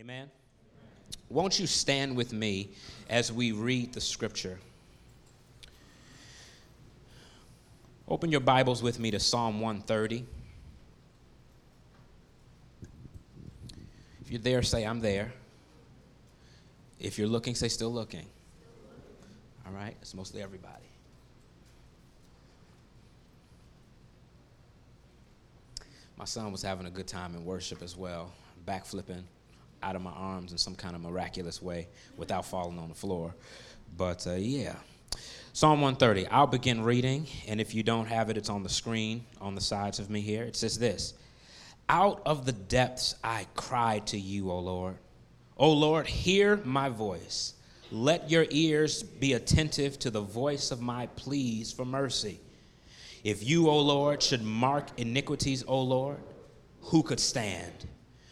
Amen. Won't you stand with me as we read the scripture? Open your Bibles with me to Psalm 130. If you're there, say, I'm there. If you're looking, say, still looking. All right? It's mostly everybody. My son was having a good time in worship as well, backflipping out of my arms in some kind of miraculous way without falling on the floor. But uh, yeah. Psalm 130. I'll begin reading, and if you don't have it, it's on the screen on the sides of me here. It says this Out of the depths I cried to you, O Lord. O Lord, hear my voice. Let your ears be attentive to the voice of my pleas for mercy. If you, O Lord, should mark iniquities, O Lord, who could stand?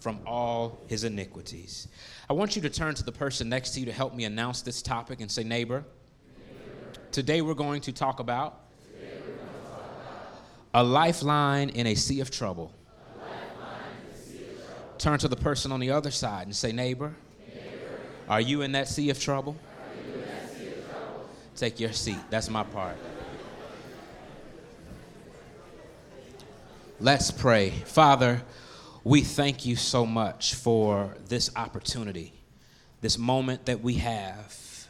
from all his iniquities. I want you to turn to the person next to you to help me announce this topic and say, Neighbor, today we're going to talk about a lifeline in a sea of trouble. Turn to the person on the other side and say, Neighbor, are you in that sea of trouble? Take your seat. That's my part. Let's pray. Father, we thank you so much for this opportunity, this moment that we have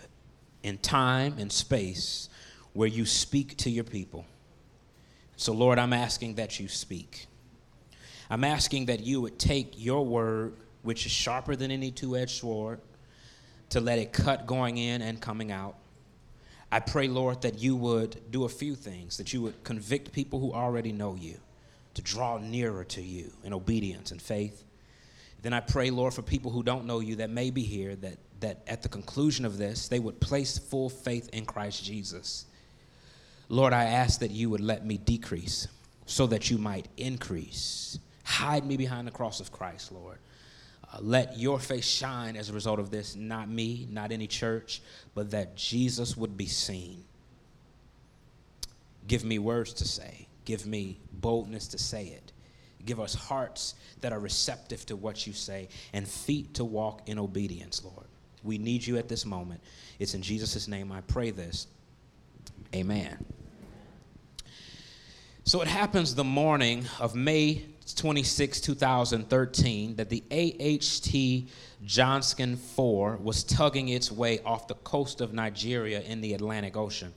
in time and space where you speak to your people. So, Lord, I'm asking that you speak. I'm asking that you would take your word, which is sharper than any two edged sword, to let it cut going in and coming out. I pray, Lord, that you would do a few things, that you would convict people who already know you to draw nearer to you in obedience and faith. Then I pray, Lord, for people who don't know you that may be here, that, that at the conclusion of this, they would place full faith in Christ Jesus. Lord, I ask that you would let me decrease so that you might increase. Hide me behind the cross of Christ, Lord. Uh, let your face shine as a result of this, not me, not any church, but that Jesus would be seen. Give me words to say Give me boldness to say it. Give us hearts that are receptive to what you say and feet to walk in obedience, Lord. We need you at this moment. It's in Jesus' name I pray this. Amen. So it happens the morning of May 26, 2013, that the AHT Jascon 4 was tugging its way off the coast of Nigeria in the Atlantic Ocean.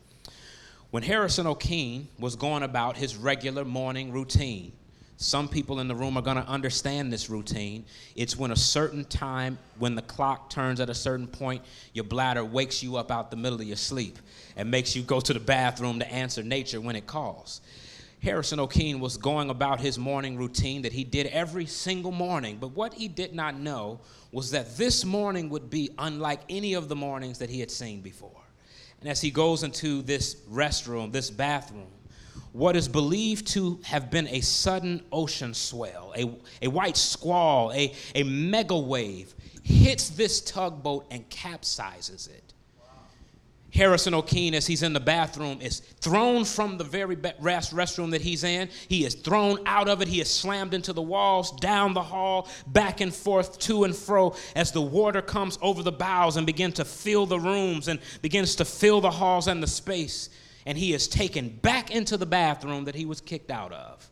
When Harrison Okene was going about his regular morning routine, some people in the room are going to understand this routine. It's when a certain time, when the clock turns at a certain point, your bladder wakes you up out the middle of your sleep and makes you go to the bathroom to answer nature when it calls. Harrison Okene was going about his morning routine that he did every single morning, but what he did not know was that this morning would be unlike any of the mornings that he had seen before. And as he goes into this restroom, this bathroom, what is believed to have been a sudden ocean swell, a, a white squall, a, a mega wave hits this tugboat and capsizes it. Harrison Okene, as he's in the bathroom, is thrown from the very rest restroom that he's in. He is thrown out of it. He is slammed into the walls, down the hall, back and forth, to and fro, as the water comes over the bows and begins to fill the rooms and begins to fill the halls and the space. And he is taken back into the bathroom that he was kicked out of.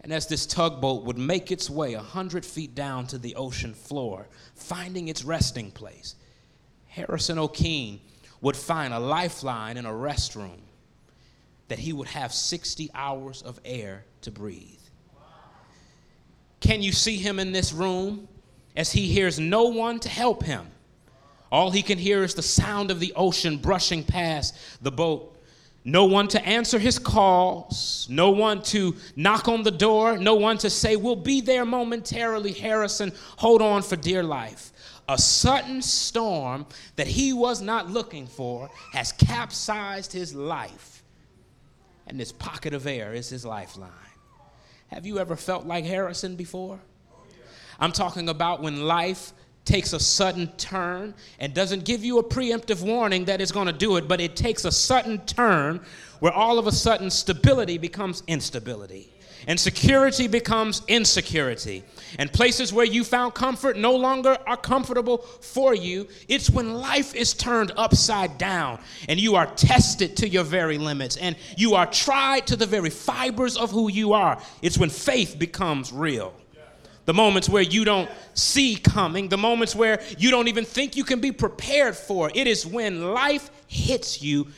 And as this tugboat would make its way a hundred feet down to the ocean floor, finding its resting place, Harrison Okene would find a lifeline in a restroom that he would have 60 hours of air to breathe. Can you see him in this room as he hears no one to help him? All he can hear is the sound of the ocean brushing past the boat. no one to answer his calls, no one to knock on the door, no one to say, We'll be there momentarily, Harrison, hold on for dear life. A sudden storm that he was not looking for has capsized his life, and this pocket of air is his lifeline. Have you ever felt like Harrison before? I'm talking about when life takes a sudden turn and doesn't give you a preemptive warning that it's going to do it, but it takes a sudden turn where all of a sudden stability becomes instability and security becomes insecurity. And places where you found comfort no longer are comfortable for you. It's when life is turned upside down and you are tested to your very limits and you are tried to the very fibers of who you are. It's when faith becomes real the moments where you don't see coming, the moments where you don't even think you can be prepared for. It is when life hits you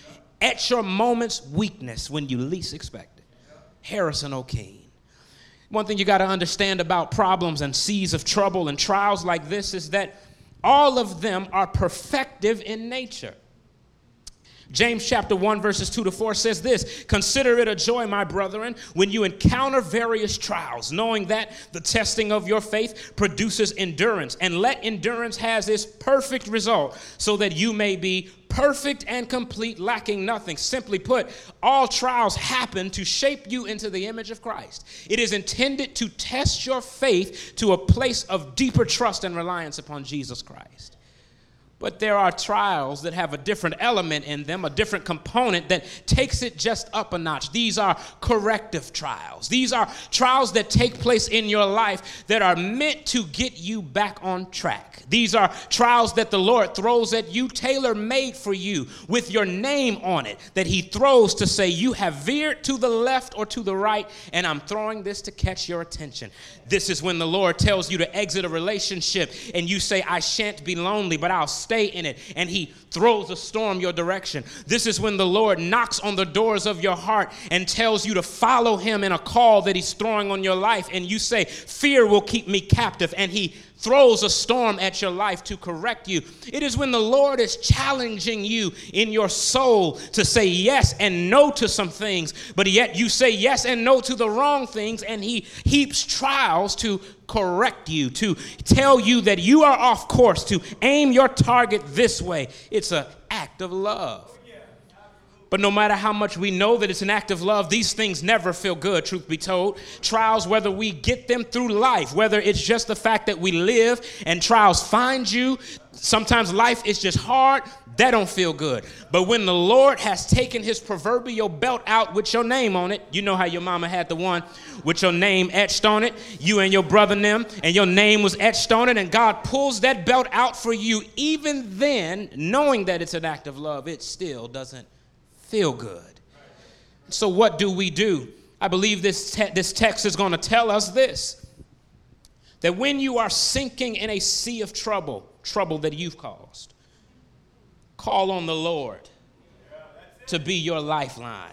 at your moment's weakness when you least expect. Harrison Okene. One thing you got to understand about problems and seas of trouble and trials like this is that all of them are perfective in nature. James chapter 1, verses 2 to 4 says this Consider it a joy, my brethren, when you encounter various trials, knowing that the testing of your faith produces endurance. And let endurance has its perfect result, so that you may be perfect and complete, lacking nothing. Simply put, all trials happen to shape you into the image of Christ. It is intended to test your faith to a place of deeper trust and reliance upon Jesus Christ. But there are trials that have a different element in them, a different component that takes it just up a notch. These are corrective trials. These are trials that take place in your life that are meant to get you back on track. These are trials that the Lord throws at you, tailor made for you, with your name on it, that He throws to say, You have veered to the left or to the right, and I'm throwing this to catch your attention. This is when the Lord tells you to exit a relationship, and you say, I shan't be lonely, but I'll stay in it. And He throws a storm your direction. This is when the Lord knocks on the doors of your heart and tells you to follow Him in a call that He's throwing on your life. And you say, Fear will keep me captive. And He throws a storm at your life to correct you. It is when the Lord is challenging you in your soul to say yes and no to some things, but yet you say yes and no to the wrong things, and He heaps trials to correct you, to tell you that you are off course, to aim your target this way. It's an act of love. But no matter how much we know that it's an act of love, these things never feel good, truth be told. Trials, whether we get them through life, whether it's just the fact that we live and trials find you, sometimes life is just hard, that don't feel good. But when the Lord has taken his proverbial belt out with your name on it, you know how your mama had the one with your name etched on it, you and your brother and them, and your name was etched on it, and God pulls that belt out for you, even then, knowing that it's an act of love, it still doesn't feel good. So, what do we do? I believe this, te- this text is going to tell us this that when you are sinking in a sea of trouble, trouble that you've caused, call on the Lord to be your lifeline.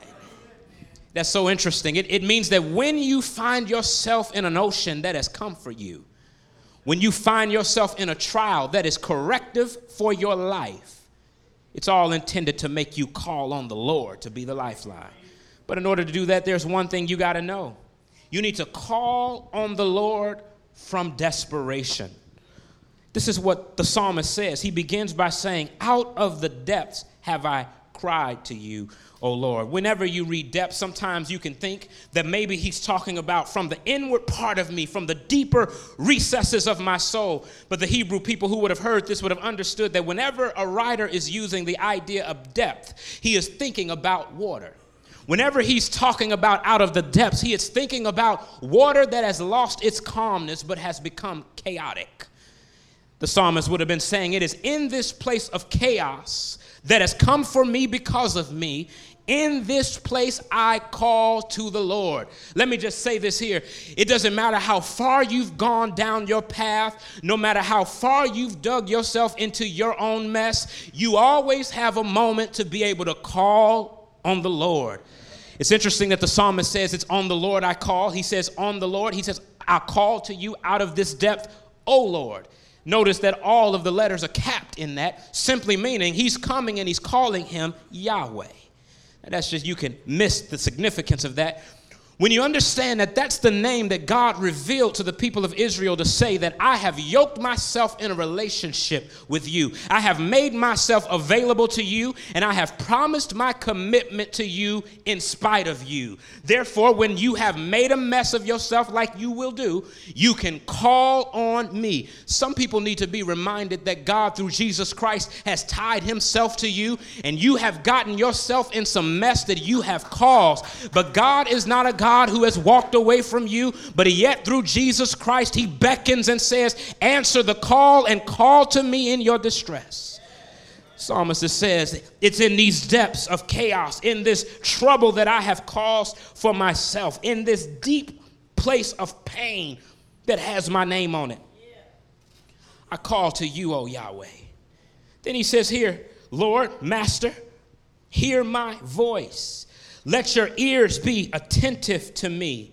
That's so interesting. It, it means that when you find yourself in an ocean that has come for you, when you find yourself in a trial that is corrective for your life, it's all intended to make you call on the Lord to be the lifeline. But in order to do that, there's one thing you got to know you need to call on the Lord from desperation. This is what the psalmist says. He begins by saying, Out of the depths have I cried to you, O Lord. Whenever you read depth, sometimes you can think that maybe he's talking about from the inward part of me, from the deeper recesses of my soul. But the Hebrew people who would have heard this would have understood that whenever a writer is using the idea of depth, he is thinking about water. Whenever he's talking about out of the depths, he is thinking about water that has lost its calmness but has become chaotic. The psalmist would have been saying, It is in this place of chaos that has come for me because of me. In this place, I call to the Lord. Let me just say this here. It doesn't matter how far you've gone down your path, no matter how far you've dug yourself into your own mess, you always have a moment to be able to call on the Lord. It's interesting that the psalmist says, It's on the Lord I call. He says, On the Lord. He says, I call to you out of this depth, O Lord. Notice that all of the letters are capped in that, simply meaning he's coming and he's calling him Yahweh. And that's just, you can miss the significance of that when you understand that that's the name that God revealed to the people of Israel to say that I have yoked myself in a relationship with you, I have made myself available to you, and I have promised my commitment to you in spite of you. Therefore, when you have made a mess of yourself like you will do, you can call on me. Some people need to be reminded that God, through Jesus Christ, has tied himself to you, and you have gotten yourself in some mess that you have caused. But God is not a God God who has walked away from you, but yet through Jesus Christ, he beckons and says, Answer the call and call to me in your distress. Psalmist says, It's in these depths of chaos, in this trouble that I have caused for myself, in this deep place of pain that has my name on it. I call to you, O Yahweh. Then he says here, Lord, Master, hear my voice. Let your ears be attentive to me,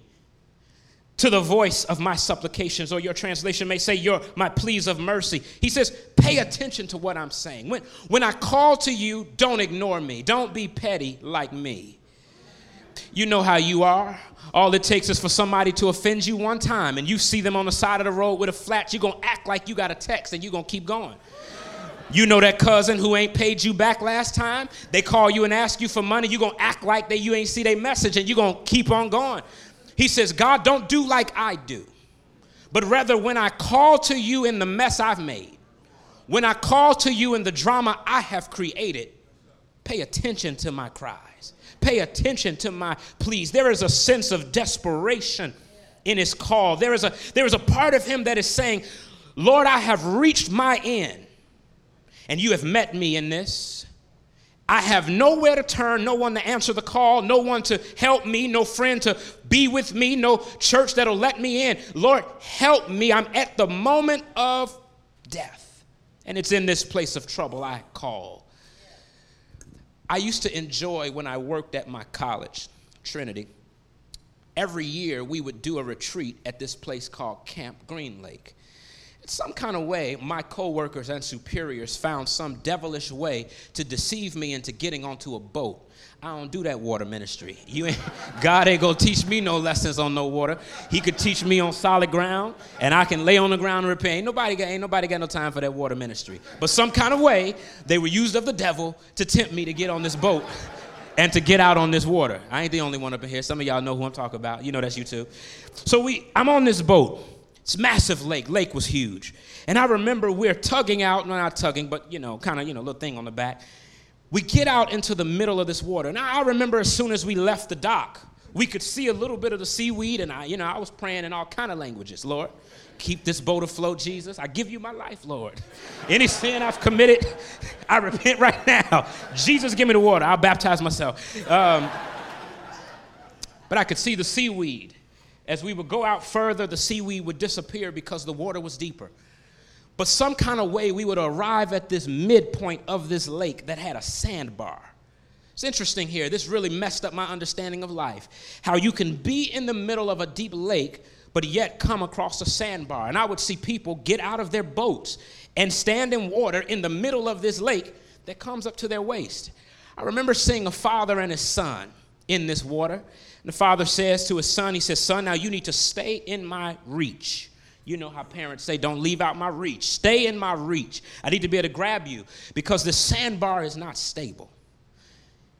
to the voice of my supplications, or your translation may say, your, my pleas of mercy. He says, pay attention to what I'm saying. When, when I call to you, don't ignore me. Don't be petty like me. You know how you are. All it takes is for somebody to offend you one time, and you see them on the side of the road with a flat, you're gonna act like you got a text and you're gonna keep going. You know that cousin who ain't paid you back last time? They call you and ask you for money. You're going to act like that you ain't see their message and you're going to keep on going. He says, God, don't do like I do, but rather when I call to you in the mess I've made, when I call to you in the drama I have created, pay attention to my cries. Pay attention to my pleas. There is a sense of desperation in his call. There is a, there is a part of him that is saying, Lord, I have reached my end and you have met me in this. I have nowhere to turn, no one to answer the call, no one to help me, no friend to be with me, no church that'll let me in. Lord, help me. I'm at the moment of death. And it's in this place of trouble I call. I used to enjoy when I worked at my college, Trinity. Every year we would do a retreat at this place called Camp Green Lake some kind of way, my coworkers and superiors found some devilish way to deceive me into getting onto a boat. I don't do that water ministry. You ain't, God ain't gonna teach me no lessons on no water. He could teach me on solid ground, and I can lay on the ground and repent. Ain't nobody got, ain't nobody got no time for that water ministry. But some kind of way, they were used of the devil to tempt me to get on this boat and to get out on this water. I ain't the only one up in here. Some of y'all know who I'm talking about. You know that's you too. So we, I'm on this boat it's massive lake. Lake was huge. And I remember we're tugging out, no, not tugging, but you know, kind of, you know, little thing on the back. We get out into the middle of this water. Now I remember as soon as we left the dock, we could see a little bit of the seaweed, and I, you know, I was praying in all kind of languages. Lord, keep this boat afloat, Jesus. I give you my life, Lord. Any sin I've committed, I repent right now. Jesus, give me the water. I'll baptize myself. Um, but I could see the seaweed as we would go out further, the seaweed would disappear because the water was deeper. But some kind of way, we would arrive at this midpoint of this lake that had a sandbar. It's interesting here. This really messed up my understanding of life. How you can be in the middle of a deep lake, but yet come across a sandbar. And I would see people get out of their boats and stand in water in the middle of this lake that comes up to their waist. I remember seeing a father and his son in this water. The father says to his son, he says, Son, now you need to stay in my reach. You know how parents say, Don't leave out my reach. Stay in my reach. I need to be able to grab you because the sandbar is not stable.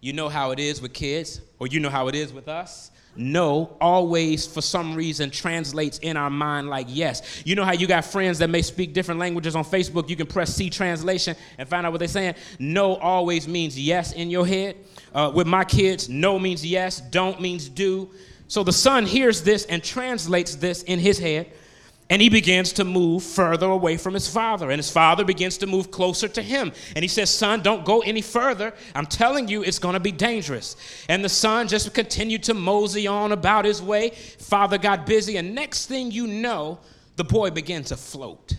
You know how it is with kids, or you know how it is with us. No always, for some reason, translates in our mind like yes. You know how you got friends that may speak different languages on Facebook? You can press see translation and find out what they're saying. No always means yes in your head. Uh, with my kids, no means yes, don't means do. So the son hears this and translates this in his head, and he begins to move further away from his father. And his father begins to move closer to him. And he says, Son, don't go any further. I'm telling you, it's going to be dangerous. And the son just continued to mosey on about his way. Father got busy, and next thing you know, the boy began to float.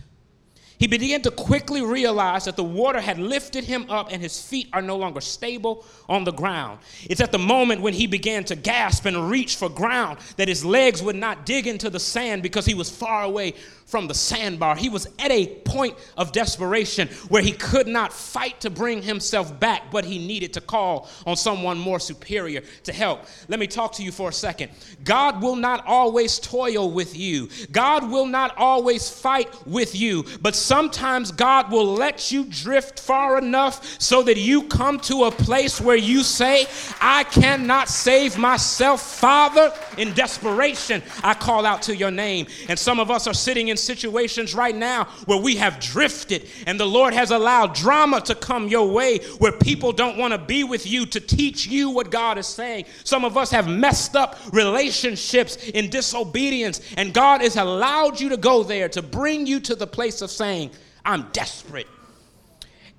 He began to quickly realize that the water had lifted him up and his feet are no longer stable on the ground. It's at the moment when he began to gasp and reach for ground that his legs would not dig into the sand because he was far away from the sandbar. He was at a point of desperation where he could not fight to bring himself back, but he needed to call on someone more superior to help. Let me talk to you for a second. God will not always toil with you, God will not always fight with you, but sometimes God will let you drift far enough so that you come to a place where you say, I cannot save myself. Father, in desperation, I call out to your name. And some of us are sitting in situations right now where we have drifted and the Lord has allowed drama to come your way where people don't want to be with you to teach you what God is saying. Some of us have messed up relationships in disobedience, and God has allowed you to go there to bring you to the place of saying, I'm desperate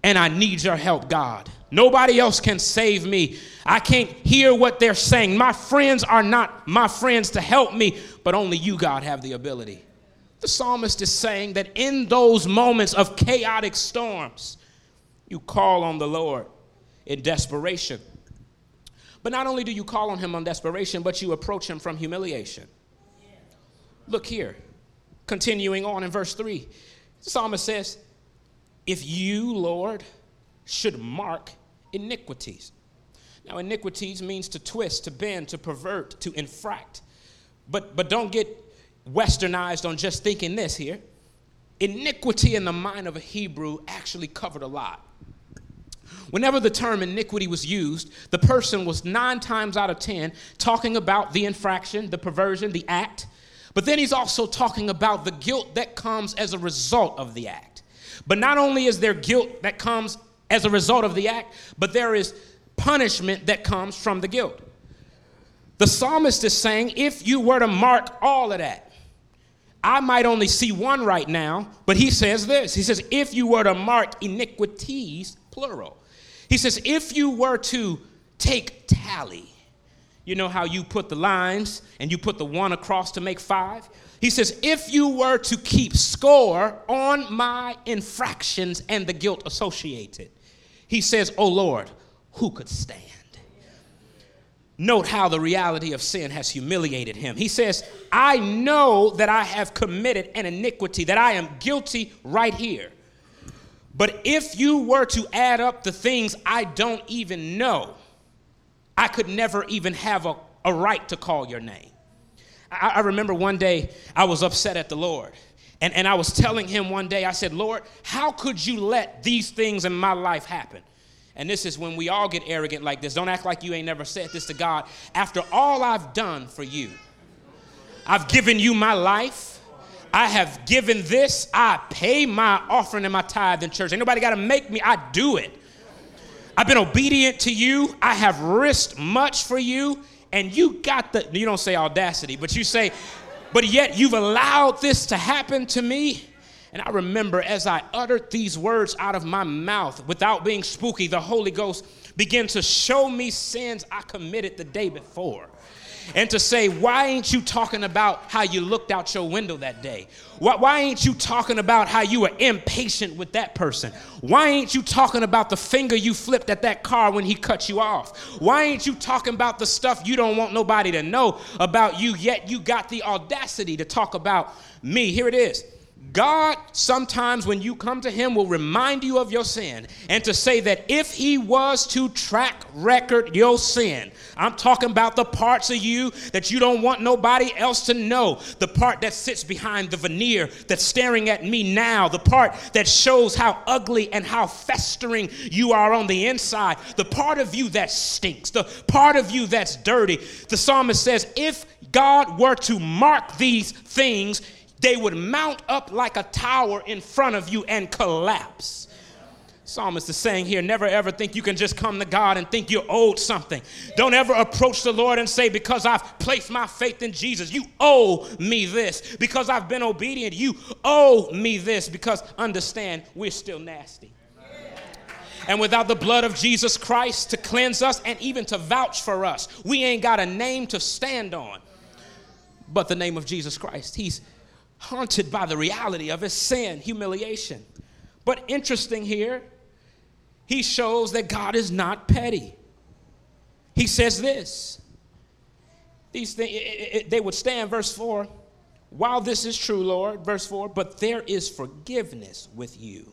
and I need your help, God. Nobody else can save me. I can't hear what they're saying. My friends are not my friends to help me, but only you, God, have the ability. The psalmist is saying that in those moments of chaotic storms, you call on the Lord in desperation. But not only do you call on him on desperation, but you approach him from humiliation. Look here, continuing on in verse 3. Psalmist says, If you, Lord, should mark iniquities. Now, iniquities means to twist, to bend, to pervert, to infract. But, but don't get westernized on just thinking this here. Iniquity in the mind of a Hebrew actually covered a lot. Whenever the term iniquity was used, the person was nine times out of ten talking about the infraction, the perversion, the act, but then he's also talking about the guilt that comes as a result of the act. But not only is there guilt that comes as a result of the act, but there is punishment that comes from the guilt. The psalmist is saying, if you were to mark all of that, I might only see one right now, but he says this. He says, if you were to mark iniquities, plural. He says, if you were to take tally, you know how you put the lines and you put the one across to make five? He says, if you were to keep score on my infractions and the guilt associated, he says, oh Lord, who could stand? Note how the reality of sin has humiliated him. He says, I know that I have committed an iniquity, that I am guilty right here. But if you were to add up the things I don't even know, I could never even have a, a right to call your name. I, I remember one day I was upset at the Lord. And, and I was telling him one day, I said, Lord, how could you let these things in my life happen? And this is when we all get arrogant like this. Don't act like you ain't never said this to God. After all I've done for you, I've given you my life. I have given this. I pay my offering and my tithe in church. Ain't nobody got to make me. I do it. I've been obedient to you. I have risked much for you. And you got the, you don't say audacity, but you say, but yet you've allowed this to happen to me. And I remember as I uttered these words out of my mouth without being spooky, the Holy Ghost began to show me sins I committed the day before. And to say, why ain't you talking about how you looked out your window that day? Why, why ain't you talking about how you were impatient with that person? Why ain't you talking about the finger you flipped at that car when he cut you off? Why ain't you talking about the stuff you don't want nobody to know about you, yet you got the audacity to talk about me? Here it is. God, sometimes when you come to Him, will remind you of your sin and to say that if He was to track record your sin, I'm talking about the parts of you that you don't want nobody else to know, the part that sits behind the veneer that's staring at me now, the part that shows how ugly and how festering you are on the inside, the part of you that stinks, the part of you that's dirty. The psalmist says, if God were to mark these things, they would mount up like a tower in front of you and collapse. Psalmist is saying here, never ever think you can just come to God and think you're owed something. Don't ever approach the Lord and say, because I've placed my faith in Jesus, you owe me this. Because I've been obedient, you owe me this. Because understand, we're still nasty. And without the blood of Jesus Christ to cleanse us and even to vouch for us, we ain't got a name to stand on but the name of Jesus Christ. He's haunted by the reality of his sin, humiliation. But interesting here, he shows that God is not petty. He says this. These things, they would stand, verse 4, while this is true, Lord, verse 4, but there is forgiveness with you.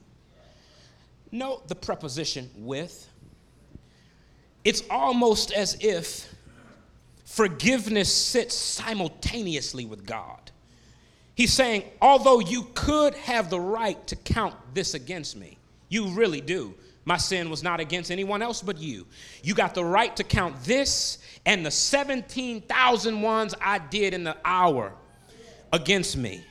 Note the preposition with. It's almost as if forgiveness sits simultaneously with God. He's saying, although you could have the right to count this against me, you really do. My sin was not against anyone else but you. You got the right to count this and the 17,000 ones I did in the hour against me.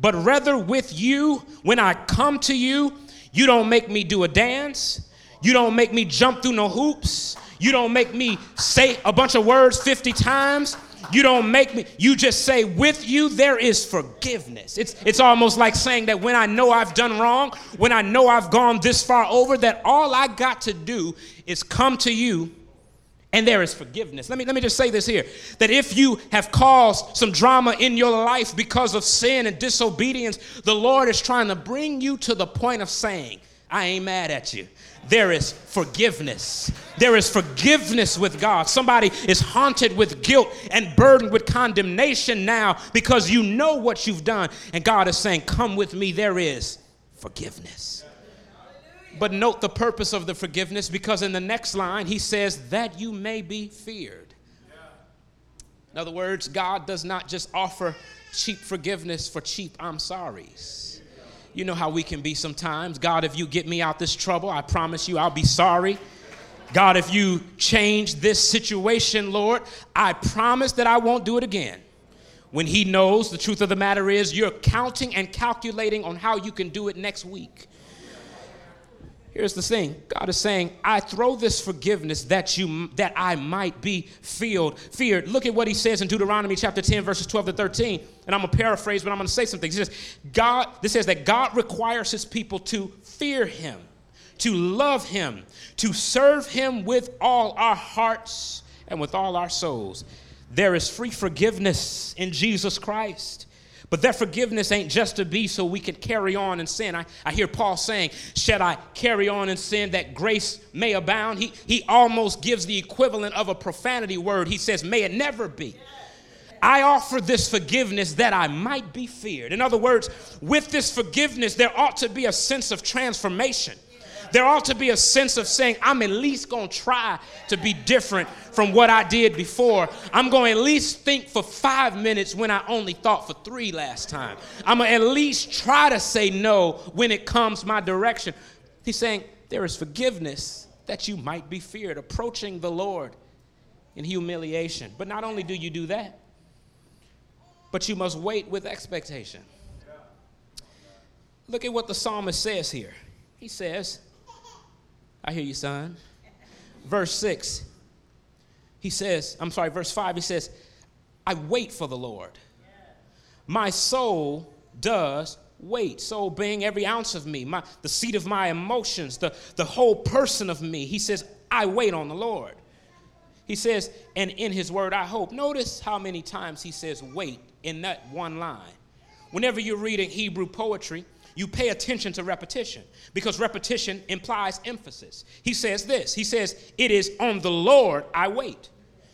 But rather with you, when I come to you, you don't make me do a dance. You don't make me jump through no hoops. You don't make me say a bunch of words 50 times. You don't make me, you just say, with you there is forgiveness. It's, it's almost like saying that when I know I've done wrong, when I know I've gone this far over, that all I got to do is come to you and there is forgiveness. Let me, let me just say this here that if you have caused some drama in your life because of sin and disobedience, the Lord is trying to bring you to the point of saying, I ain't mad at you there is forgiveness. There is forgiveness with God. Somebody is haunted with guilt and burdened with condemnation now because you know what you've done. And God is saying, Come with me, there is forgiveness. But note the purpose of the forgiveness because in the next line, he says, That you may be feared. In other words, God does not just offer cheap forgiveness for cheap I'm sorries. You know how we can be sometimes. God, if you get me out this trouble, I promise you I'll be sorry. God, if you change this situation, Lord, I promise that I won't do it again. When He knows the truth of the matter is, you're counting and calculating on how you can do it next week. Here's the thing God is saying, I throw this forgiveness that you that I might be feared. Feared. Look at what he says in Deuteronomy chapter 10, verses 12 to 13. And I'm gonna paraphrase, but I'm gonna say something. He says, God, this says that God requires his people to fear him, to love him, to serve him with all our hearts and with all our souls. There is free forgiveness in Jesus Christ. But that forgiveness ain't just to be so we can carry on in sin. I, I hear Paul saying, Should I carry on in sin that grace may abound? He, he almost gives the equivalent of a profanity word. He says, May it never be. I offer this forgiveness that I might be feared. In other words, with this forgiveness, there ought to be a sense of transformation there ought to be a sense of saying, I'm at least going to try to be different from what I did before. I'm going to at least think for five minutes when I only thought for three last time. I'm going to at least try to say no when it comes my direction. He's saying, There is forgiveness that you might be feared, approaching the Lord in humiliation. But not only do you do that, but you must wait with expectation. Look at what the psalmist says here. He says, I hear you, son. Verse 6, he says, I'm sorry, verse 5, he says, I wait for the Lord. My soul does wait. Soul being every ounce of me, my, the seat of my emotions, the, the whole person of me. He says, I wait on the Lord. He says, and in his word I hope. Notice how many times he says wait in that one line. Whenever you're reading Hebrew poetry, you pay attention to repetition because repetition implies emphasis. He says this He says, It is on the Lord I wait.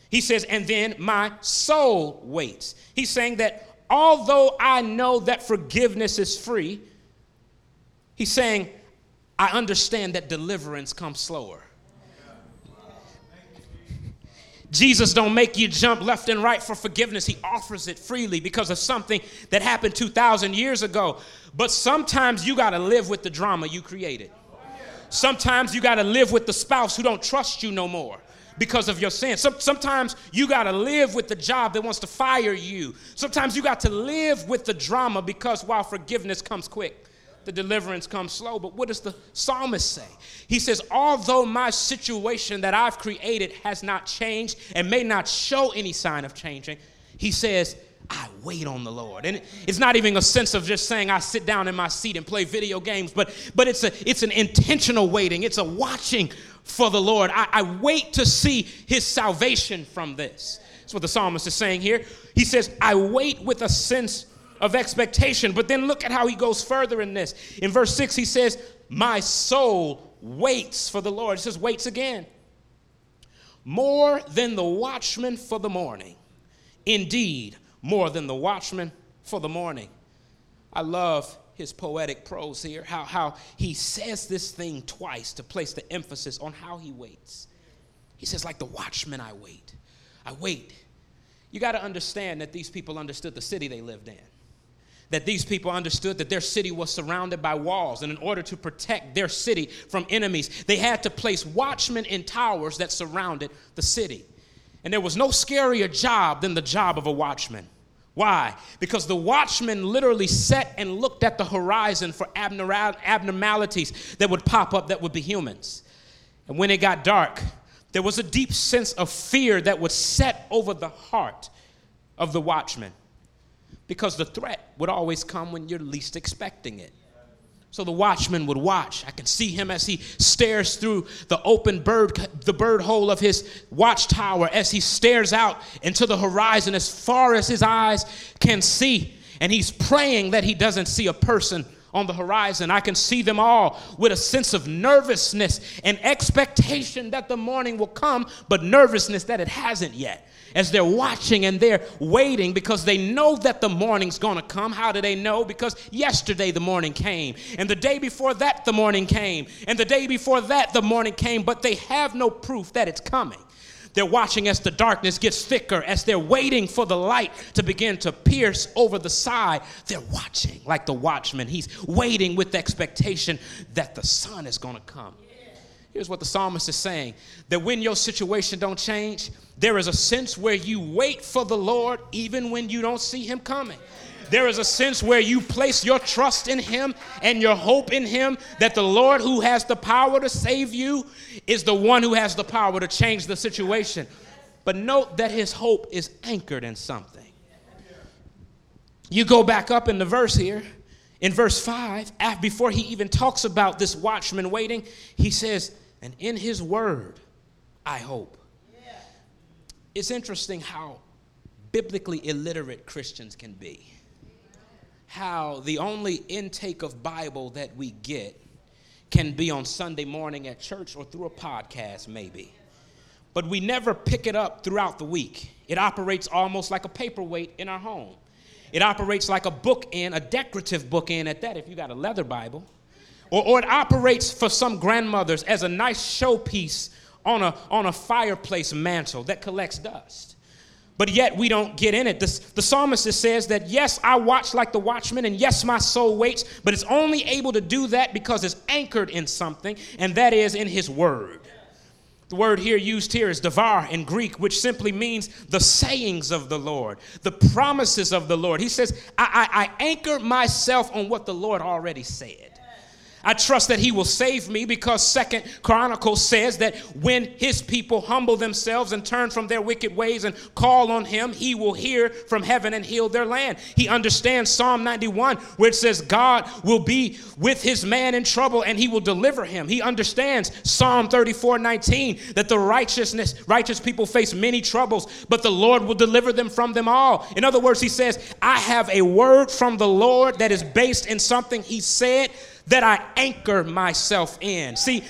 He says, And then my soul waits. He's saying that although I know that forgiveness is free, he's saying, I understand that deliverance comes slower. Jesus don't make you jump left and right for forgiveness. He offers it freely because of something that happened 2,000 years ago. But sometimes you got to live with the drama you created. Sometimes you got to live with the spouse who don't trust you no more because of your sin. Some, sometimes you got to live with the job that wants to fire you. Sometimes you got to live with the drama because while forgiveness comes quick, the deliverance comes slow. But what does the psalmist say? He says, Although my situation that I've created has not changed and may not show any sign of changing, he says, I wait on the Lord. And it's not even a sense of just saying I sit down in my seat and play video games, but, but it's, a, it's an intentional waiting. It's a watching for the Lord. I, I wait to see his salvation from this. That's what the psalmist is saying here. He says, I wait with a sense of expectation. But then look at how he goes further in this. In verse 6, he says, My soul waits for the Lord. He says, waits again. More than the watchman for the morning. Indeed, more than the watchman for the morning. I love his poetic prose here, how, how he says this thing twice to place the emphasis on how he waits. He says, like the watchman, I wait. I wait. You got to understand that these people understood the city they lived in. That these people understood that their city was surrounded by walls, and in order to protect their city from enemies, they had to place watchmen in towers that surrounded the city. And there was no scarier job than the job of a watchman. Why? Because the watchman literally sat and looked at the horizon for abnormalities that would pop up that would be humans. And when it got dark, there was a deep sense of fear that would set over the heart of the watchman because the threat would always come when you're least expecting it. So the watchman would watch. I can see him as he stares through the open bird, the bird hole of his watchtower, as he stares out into the horizon as far as his eyes can see. And he's praying that he doesn't see a person on the horizon. I can see them all with a sense of nervousness and expectation that the morning will come, but nervousness that it hasn't yet as they're watching and they're waiting because they know that the morning's going to come. How do they know? Because yesterday the morning came, and the day before that the morning came, and the day before that the morning came, but they have no proof that it's coming. They're watching as the darkness gets thicker, as they're waiting for the light to begin to pierce over the side. They're watching like the watchman. He's waiting with expectation that the sun is going to come. Here's what the psalmist is saying that when your situation don't change, there is a sense where you wait for the Lord even when you don't see him coming. There is a sense where you place your trust in him and your hope in him that the Lord who has the power to save you is the one who has the power to change the situation. But note that his hope is anchored in something. You go back up in the verse here in verse 5, before he even talks about this watchman waiting, he says, and in his word, I hope. Yeah. It's interesting how biblically illiterate Christians can be. How the only intake of Bible that we get can be on Sunday morning at church or through a podcast, maybe. But we never pick it up throughout the week. It operates almost like a paperweight in our home. It operates like a bookend, a decorative bookend at that, if you got a leather Bible. Or, or it operates for some grandmothers as a nice showpiece on a, on a fireplace mantle that collects dust. But yet we don't get in it. The, the psalmist says that, yes, I watch like the watchman, and yes, my soul waits, but it's only able to do that because it's anchored in something, and that is in his word. The word here used here is devar in Greek, which simply means the sayings of the Lord, the promises of the Lord. He says, I, I, I anchor myself on what the Lord already said. I trust that he will save me because Second Chronicles says that when his people humble themselves and turn from their wicked ways and call on him, he will hear from heaven and heal their land. He understands Psalm 91 where it says God will be with his man in trouble and he will deliver him. He understands Psalm 34 19 that the righteousness righteous people face many troubles, but the Lord will deliver them from them all. In other words, he says, I have a word from the Lord that is based in something he said that I anchor myself in. See,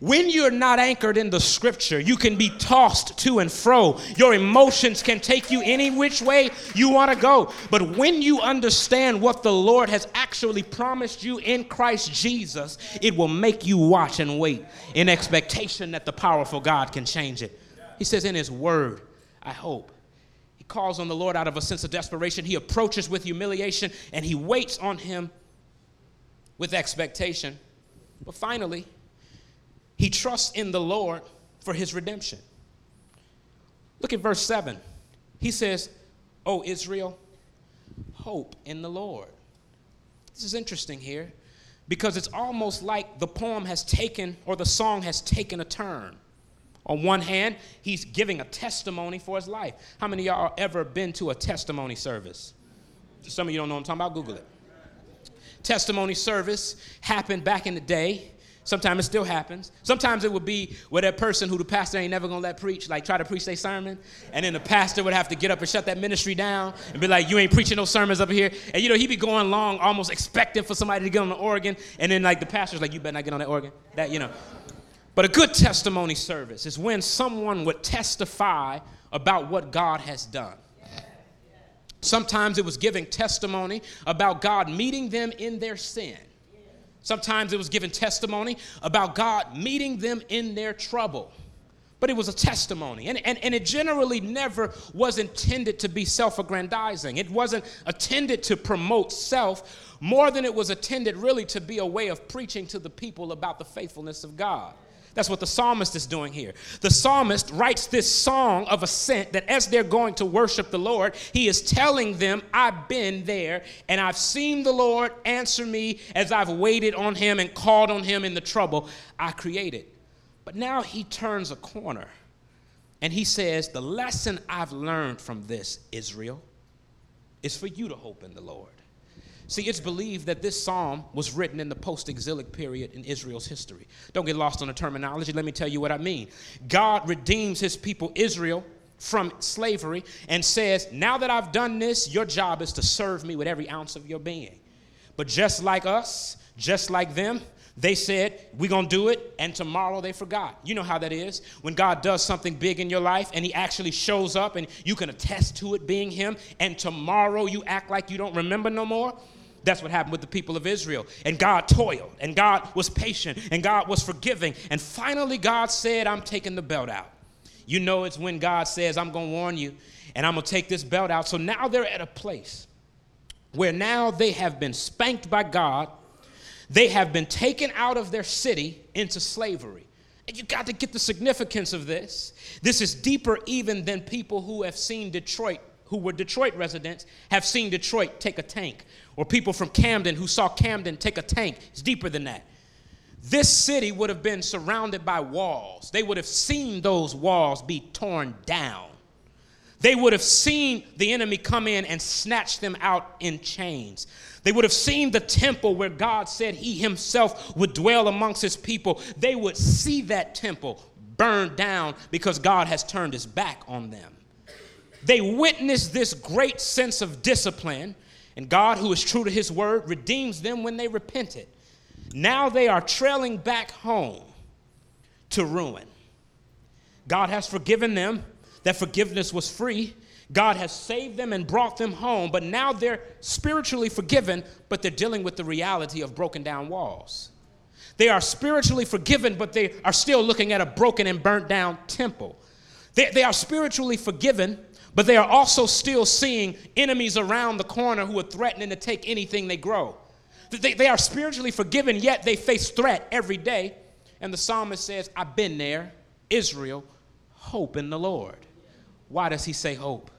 when you're not anchored in the scripture, you can be tossed to and fro. Your emotions can take you any which way you want to go. But when you understand what the Lord has actually promised you in Christ Jesus, it will make you watch and wait in expectation that the powerful God can change it. He says in His Word, I hope. He calls on the Lord out of a sense of desperation. He approaches with humiliation and he waits on Him with expectation. But finally, he trusts in the Lord for his redemption. Look at verse 7. He says, O Israel, hope in the Lord. This is interesting here because it's almost like the poem has taken or the song has taken a turn. On one hand, he's giving a testimony for his life. How many of y'all ever been to a testimony service? Some of you don't know what I'm talking about, Google it testimony service happened back in the day Sometimes it still happens. Sometimes it would be where that person who the pastor ain't never gonna let preach, like try to preach their sermon, and then the pastor would have to get up and shut that ministry down and be like, "You ain't preaching no sermons up here." And you know he'd be going long, almost expecting for somebody to get on the organ, and then like the pastor's like, "You better not get on that organ." That you know. But a good testimony service is when someone would testify about what God has done. Sometimes it was giving testimony about God meeting them in their sin. Sometimes it was giving testimony about God meeting them in their trouble. But it was a testimony. And, and, and it generally never was intended to be self aggrandizing. It wasn't intended to promote self more than it was intended really to be a way of preaching to the people about the faithfulness of God. That's what the psalmist is doing here. The psalmist writes this song of ascent that as they're going to worship the Lord, he is telling them, I've been there and I've seen the Lord answer me as I've waited on him and called on him in the trouble I created. But now he turns a corner and he says, The lesson I've learned from this, Israel, is for you to hope in the Lord. See, it's believed that this psalm was written in the post exilic period in Israel's history. Don't get lost on the terminology. Let me tell you what I mean. God redeems his people, Israel, from slavery and says, Now that I've done this, your job is to serve me with every ounce of your being. But just like us, just like them, they said, We're going to do it, and tomorrow they forgot. You know how that is. When God does something big in your life and He actually shows up and you can attest to it being Him, and tomorrow you act like you don't remember no more. That's what happened with the people of Israel. And God toiled, and God was patient, and God was forgiving. And finally, God said, I'm taking the belt out. You know, it's when God says, I'm going to warn you, and I'm going to take this belt out. So now they're at a place where now they have been spanked by God, they have been taken out of their city into slavery. And you got to get the significance of this. This is deeper even than people who have seen Detroit who were Detroit residents have seen Detroit take a tank, or people from Camden who saw Camden take a tank. It's deeper than that. This city would have been surrounded by walls. They would have seen those walls be torn down. They would have seen the enemy come in and snatch them out in chains. They would have seen the temple where God said he himself would dwell amongst his people. They would see that temple burned down because God has turned his back on them. They witnessed this great sense of discipline, and God, who is true to his word, redeems them when they repented. Now they are trailing back home to ruin. God has forgiven them, that forgiveness was free. God has saved them and brought them home, but now they're spiritually forgiven, but they're dealing with the reality of broken down walls. They are spiritually forgiven, but they are still looking at a broken and burnt down temple. They, they are spiritually forgiven, but they are also still seeing enemies around the corner who are threatening to take anything they grow. They, they are spiritually forgiven, yet they face threat every day. And the psalmist says, I've been there. Israel, hope in the Lord. Why does he say hope?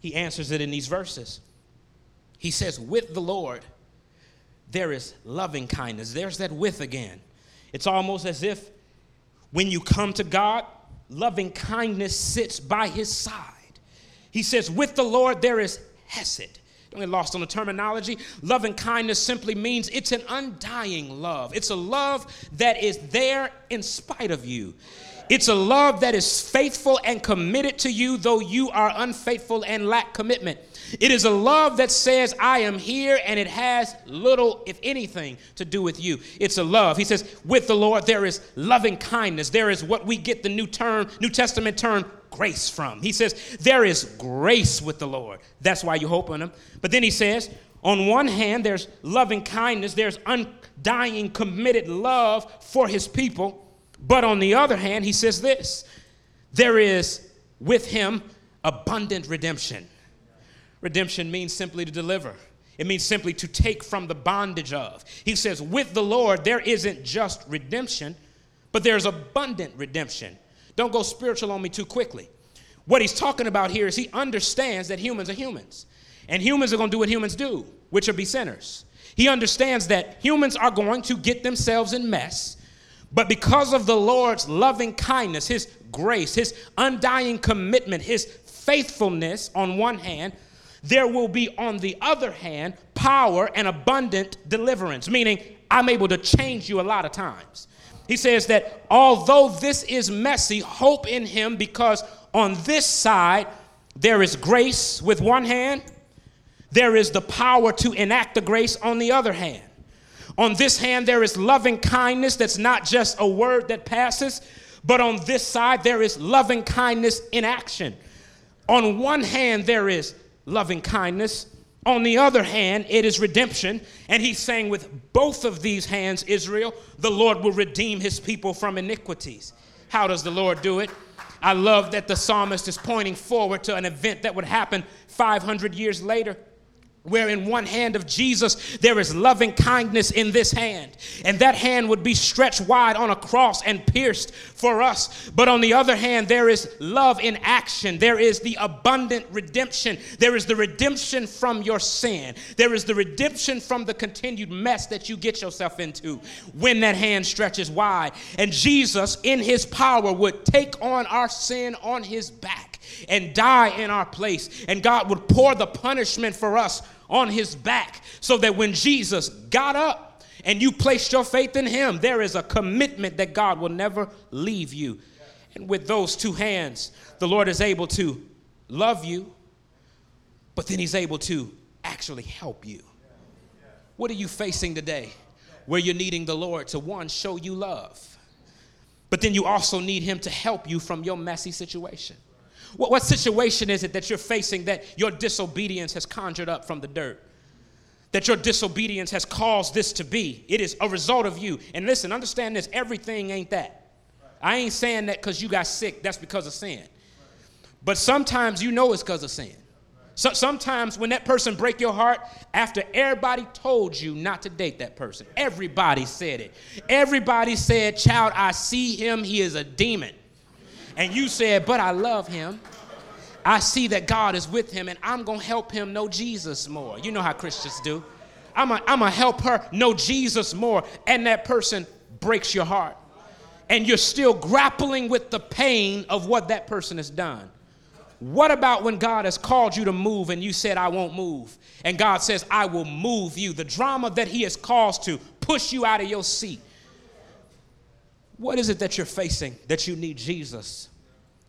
He answers it in these verses. He says, With the Lord, there is loving kindness. There's that with again. It's almost as if when you come to God, loving kindness sits by his side. He says, With the Lord there is hesed. Don't get lost on the terminology. Love and kindness simply means it's an undying love. It's a love that is there in spite of you. It's a love that is faithful and committed to you, though you are unfaithful and lack commitment. It is a love that says, I am here, and it has little, if anything, to do with you. It's a love. He says, with the Lord, there is loving kindness. There is what we get the New term, New Testament term, grace from. He says, there is grace with the Lord. That's why you hope on him. But then he says, on one hand, there's loving kindness, there's undying, committed love for his people. But on the other hand, he says this there is with him abundant redemption. Redemption means simply to deliver. It means simply to take from the bondage of. He says, with the Lord, there isn't just redemption, but there's abundant redemption. Don't go spiritual on me too quickly. What he's talking about here is he understands that humans are humans, and humans are going to do what humans do, which are be sinners. He understands that humans are going to get themselves in mess, but because of the Lord's loving kindness, his grace, his undying commitment, his faithfulness on one hand, there will be, on the other hand, power and abundant deliverance, meaning I'm able to change you a lot of times. He says that although this is messy, hope in him because on this side there is grace with one hand, there is the power to enact the grace on the other hand. On this hand, there is loving kindness that's not just a word that passes, but on this side, there is loving kindness in action. On one hand, there is loving kindness. On the other hand, it is redemption. And he's saying, with both of these hands, Israel, the Lord will redeem his people from iniquities. How does the Lord do it? I love that the psalmist is pointing forward to an event that would happen 500 years later where in one hand of Jesus there is loving kindness in this hand, and that hand would be stretched wide on a cross and pierced for us. But on the other hand, there is love in action. There is the abundant redemption. There is the redemption from your sin. There is the redemption from the continued mess that you get yourself into when that hand stretches wide. And Jesus, in his power, would take on our sin on his back and die in our place. And God would pour the punishment for us on his back so that when Jesus got up and you placed your faith in him, there is a commitment that God will never leave you. And with those two hands, the Lord is able to love you, but then he's able to actually help you. What are you facing today where you're needing the Lord to one, show you love, but then you also need him to help you from your messy situation? What, what situation is it that you're facing that your disobedience has conjured up from the dirt? That your disobedience has caused this to be. It is a result of you. And listen, understand this everything ain't that. I ain't saying that because you got sick, that's because of sin. But sometimes you know it's because of sin. So sometimes when that person break your heart after everybody told you not to date that person everybody said it everybody said child i see him he is a demon and you said, But I love him. I see that God is with him, and I'm going to help him know Jesus more. You know how Christians do. I'm going to help her know Jesus more. And that person breaks your heart. And you're still grappling with the pain of what that person has done. What about when God has called you to move and you said, I won't move? And God says, I will move you. The drama that He has caused to push you out of your seat what is it that you're facing that you need Jesus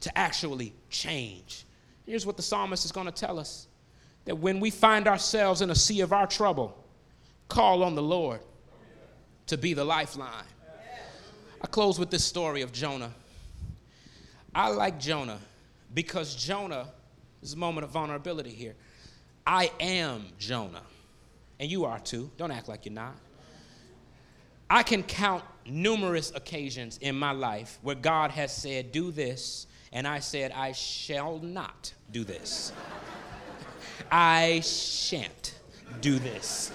to actually change? Here's what the psalmist is going to tell us that when we find ourselves in a sea of our trouble, call on the Lord to be the lifeline. I close with this story of Jonah. I like Jonah because Jonah is a moment of vulnerability here. I am Jonah, and you are too. Don't act like you're not. I can count numerous occasions in my life where God has said, Do this, and I said, I shall not do this. I shan't do this.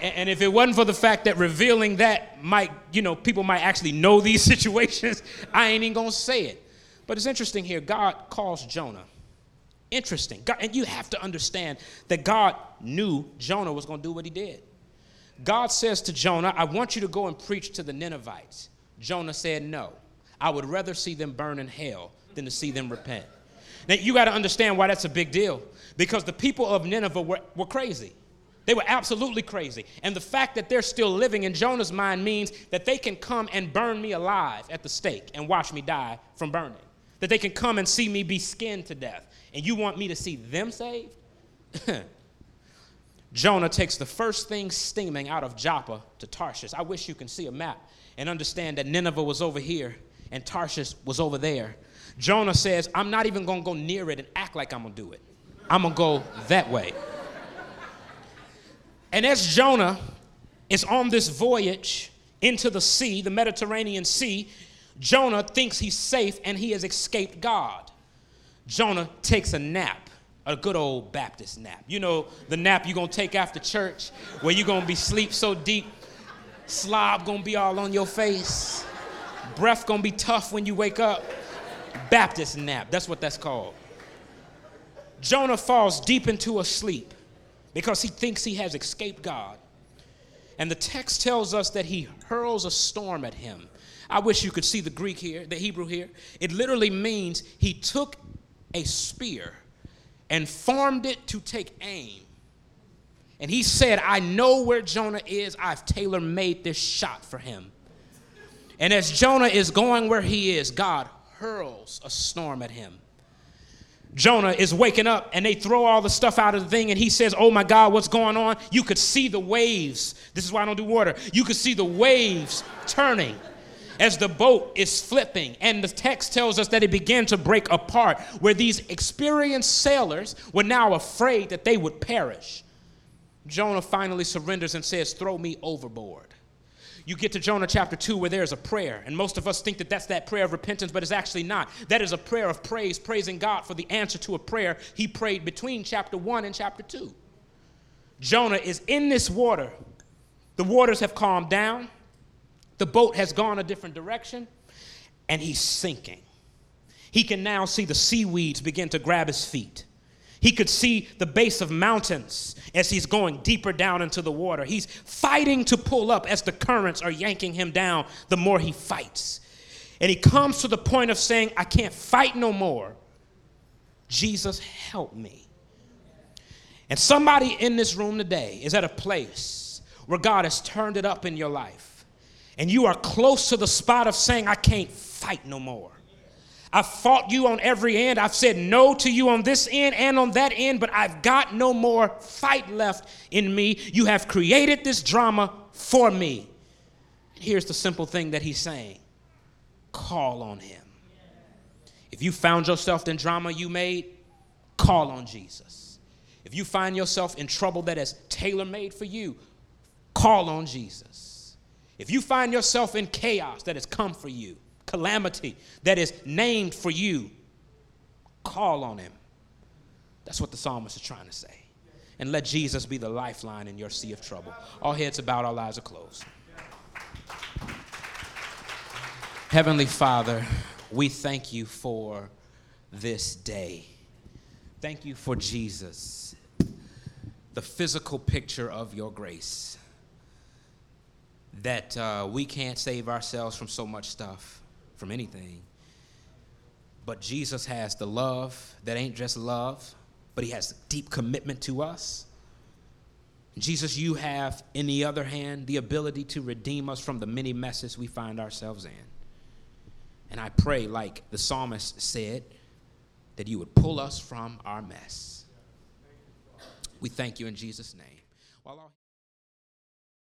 And if it wasn't for the fact that revealing that might, you know, people might actually know these situations, I ain't even gonna say it. But it's interesting here. God calls Jonah. Interesting. God, and you have to understand that God knew Jonah was gonna do what he did. God says to Jonah, I want you to go and preach to the Ninevites. Jonah said, No. I would rather see them burn in hell than to see them repent. Now, you got to understand why that's a big deal. Because the people of Nineveh were, were crazy. They were absolutely crazy. And the fact that they're still living in Jonah's mind means that they can come and burn me alive at the stake and watch me die from burning. That they can come and see me be skinned to death. And you want me to see them saved? Jonah takes the first thing steaming out of Joppa to Tarshish. I wish you can see a map and understand that Nineveh was over here and Tarshish was over there. Jonah says, I'm not even going to go near it and act like I'm going to do it. I'm going to go that way. And as Jonah is on this voyage into the sea, the Mediterranean Sea, Jonah thinks he's safe and he has escaped God. Jonah takes a nap a good old Baptist nap. You know, the nap you're gonna take after church, where you're gonna be sleep so deep, slob gonna be all on your face, breath gonna be tough when you wake up. Baptist nap, that's what that's called. Jonah falls deep into a sleep because he thinks he has escaped God. And the text tells us that he hurls a storm at him. I wish you could see the Greek here, the Hebrew here. It literally means he took a spear and formed it to take aim And he said, I know where Jonah is. I've tailor made this shot for him. And as Jonah is going where he is, God hurls a storm at him. Jonah is waking up and they throw all the stuff out of the thing and he says, Oh my God, what's going on? You could see the waves. This is why I don't do water. You could see the waves turning as the boat is flipping. And the text tells us that it began to break apart, where these experienced sailors were now afraid that they would perish. Jonah finally surrenders and says, Throw me overboard. You get to Jonah chapter 2 where there's a prayer, and most of us think that that's that prayer of repentance, but it's actually not. That is a prayer of praise, praising God for the answer to a prayer he prayed between chapter 1 and chapter 2. Jonah is in this water. The waters have calmed down, the boat has gone a different direction, and he's sinking. He can now see the seaweeds begin to grab his feet. He could see the base of mountains as he's going deeper down into the water. He's fighting to pull up as the currents are yanking him down the more he fights. And he comes to the point of saying, I can't fight no more. Jesus, help me. And somebody in this room today is at a place where God has turned it up in your life. And you are close to the spot of saying, I can't fight no more. I've fought you on every end. I've said no to you on this end and on that end, but I've got no more fight left in me. You have created this drama for me. Here's the simple thing that he's saying call on him. If you found yourself in drama you made, call on Jesus. If you find yourself in trouble that is tailor made for you, call on Jesus. If you find yourself in chaos that has come for you, calamity that is named for you, call on him. That's what the psalmist is trying to say. And let Jesus be the lifeline in your sea of trouble. All heads bowed, all eyes are closed. Heavenly Father, we thank you for this day. Thank you for Jesus, the physical picture of your grace. That uh, we can't save ourselves from so much stuff from anything. But Jesus has the love that ain't just love, but he has deep commitment to us. Jesus, you have, in the other hand, the ability to redeem us from the many messes we find ourselves in. And I pray, like the psalmist said, that you would pull us from our mess. We thank you in Jesus' name.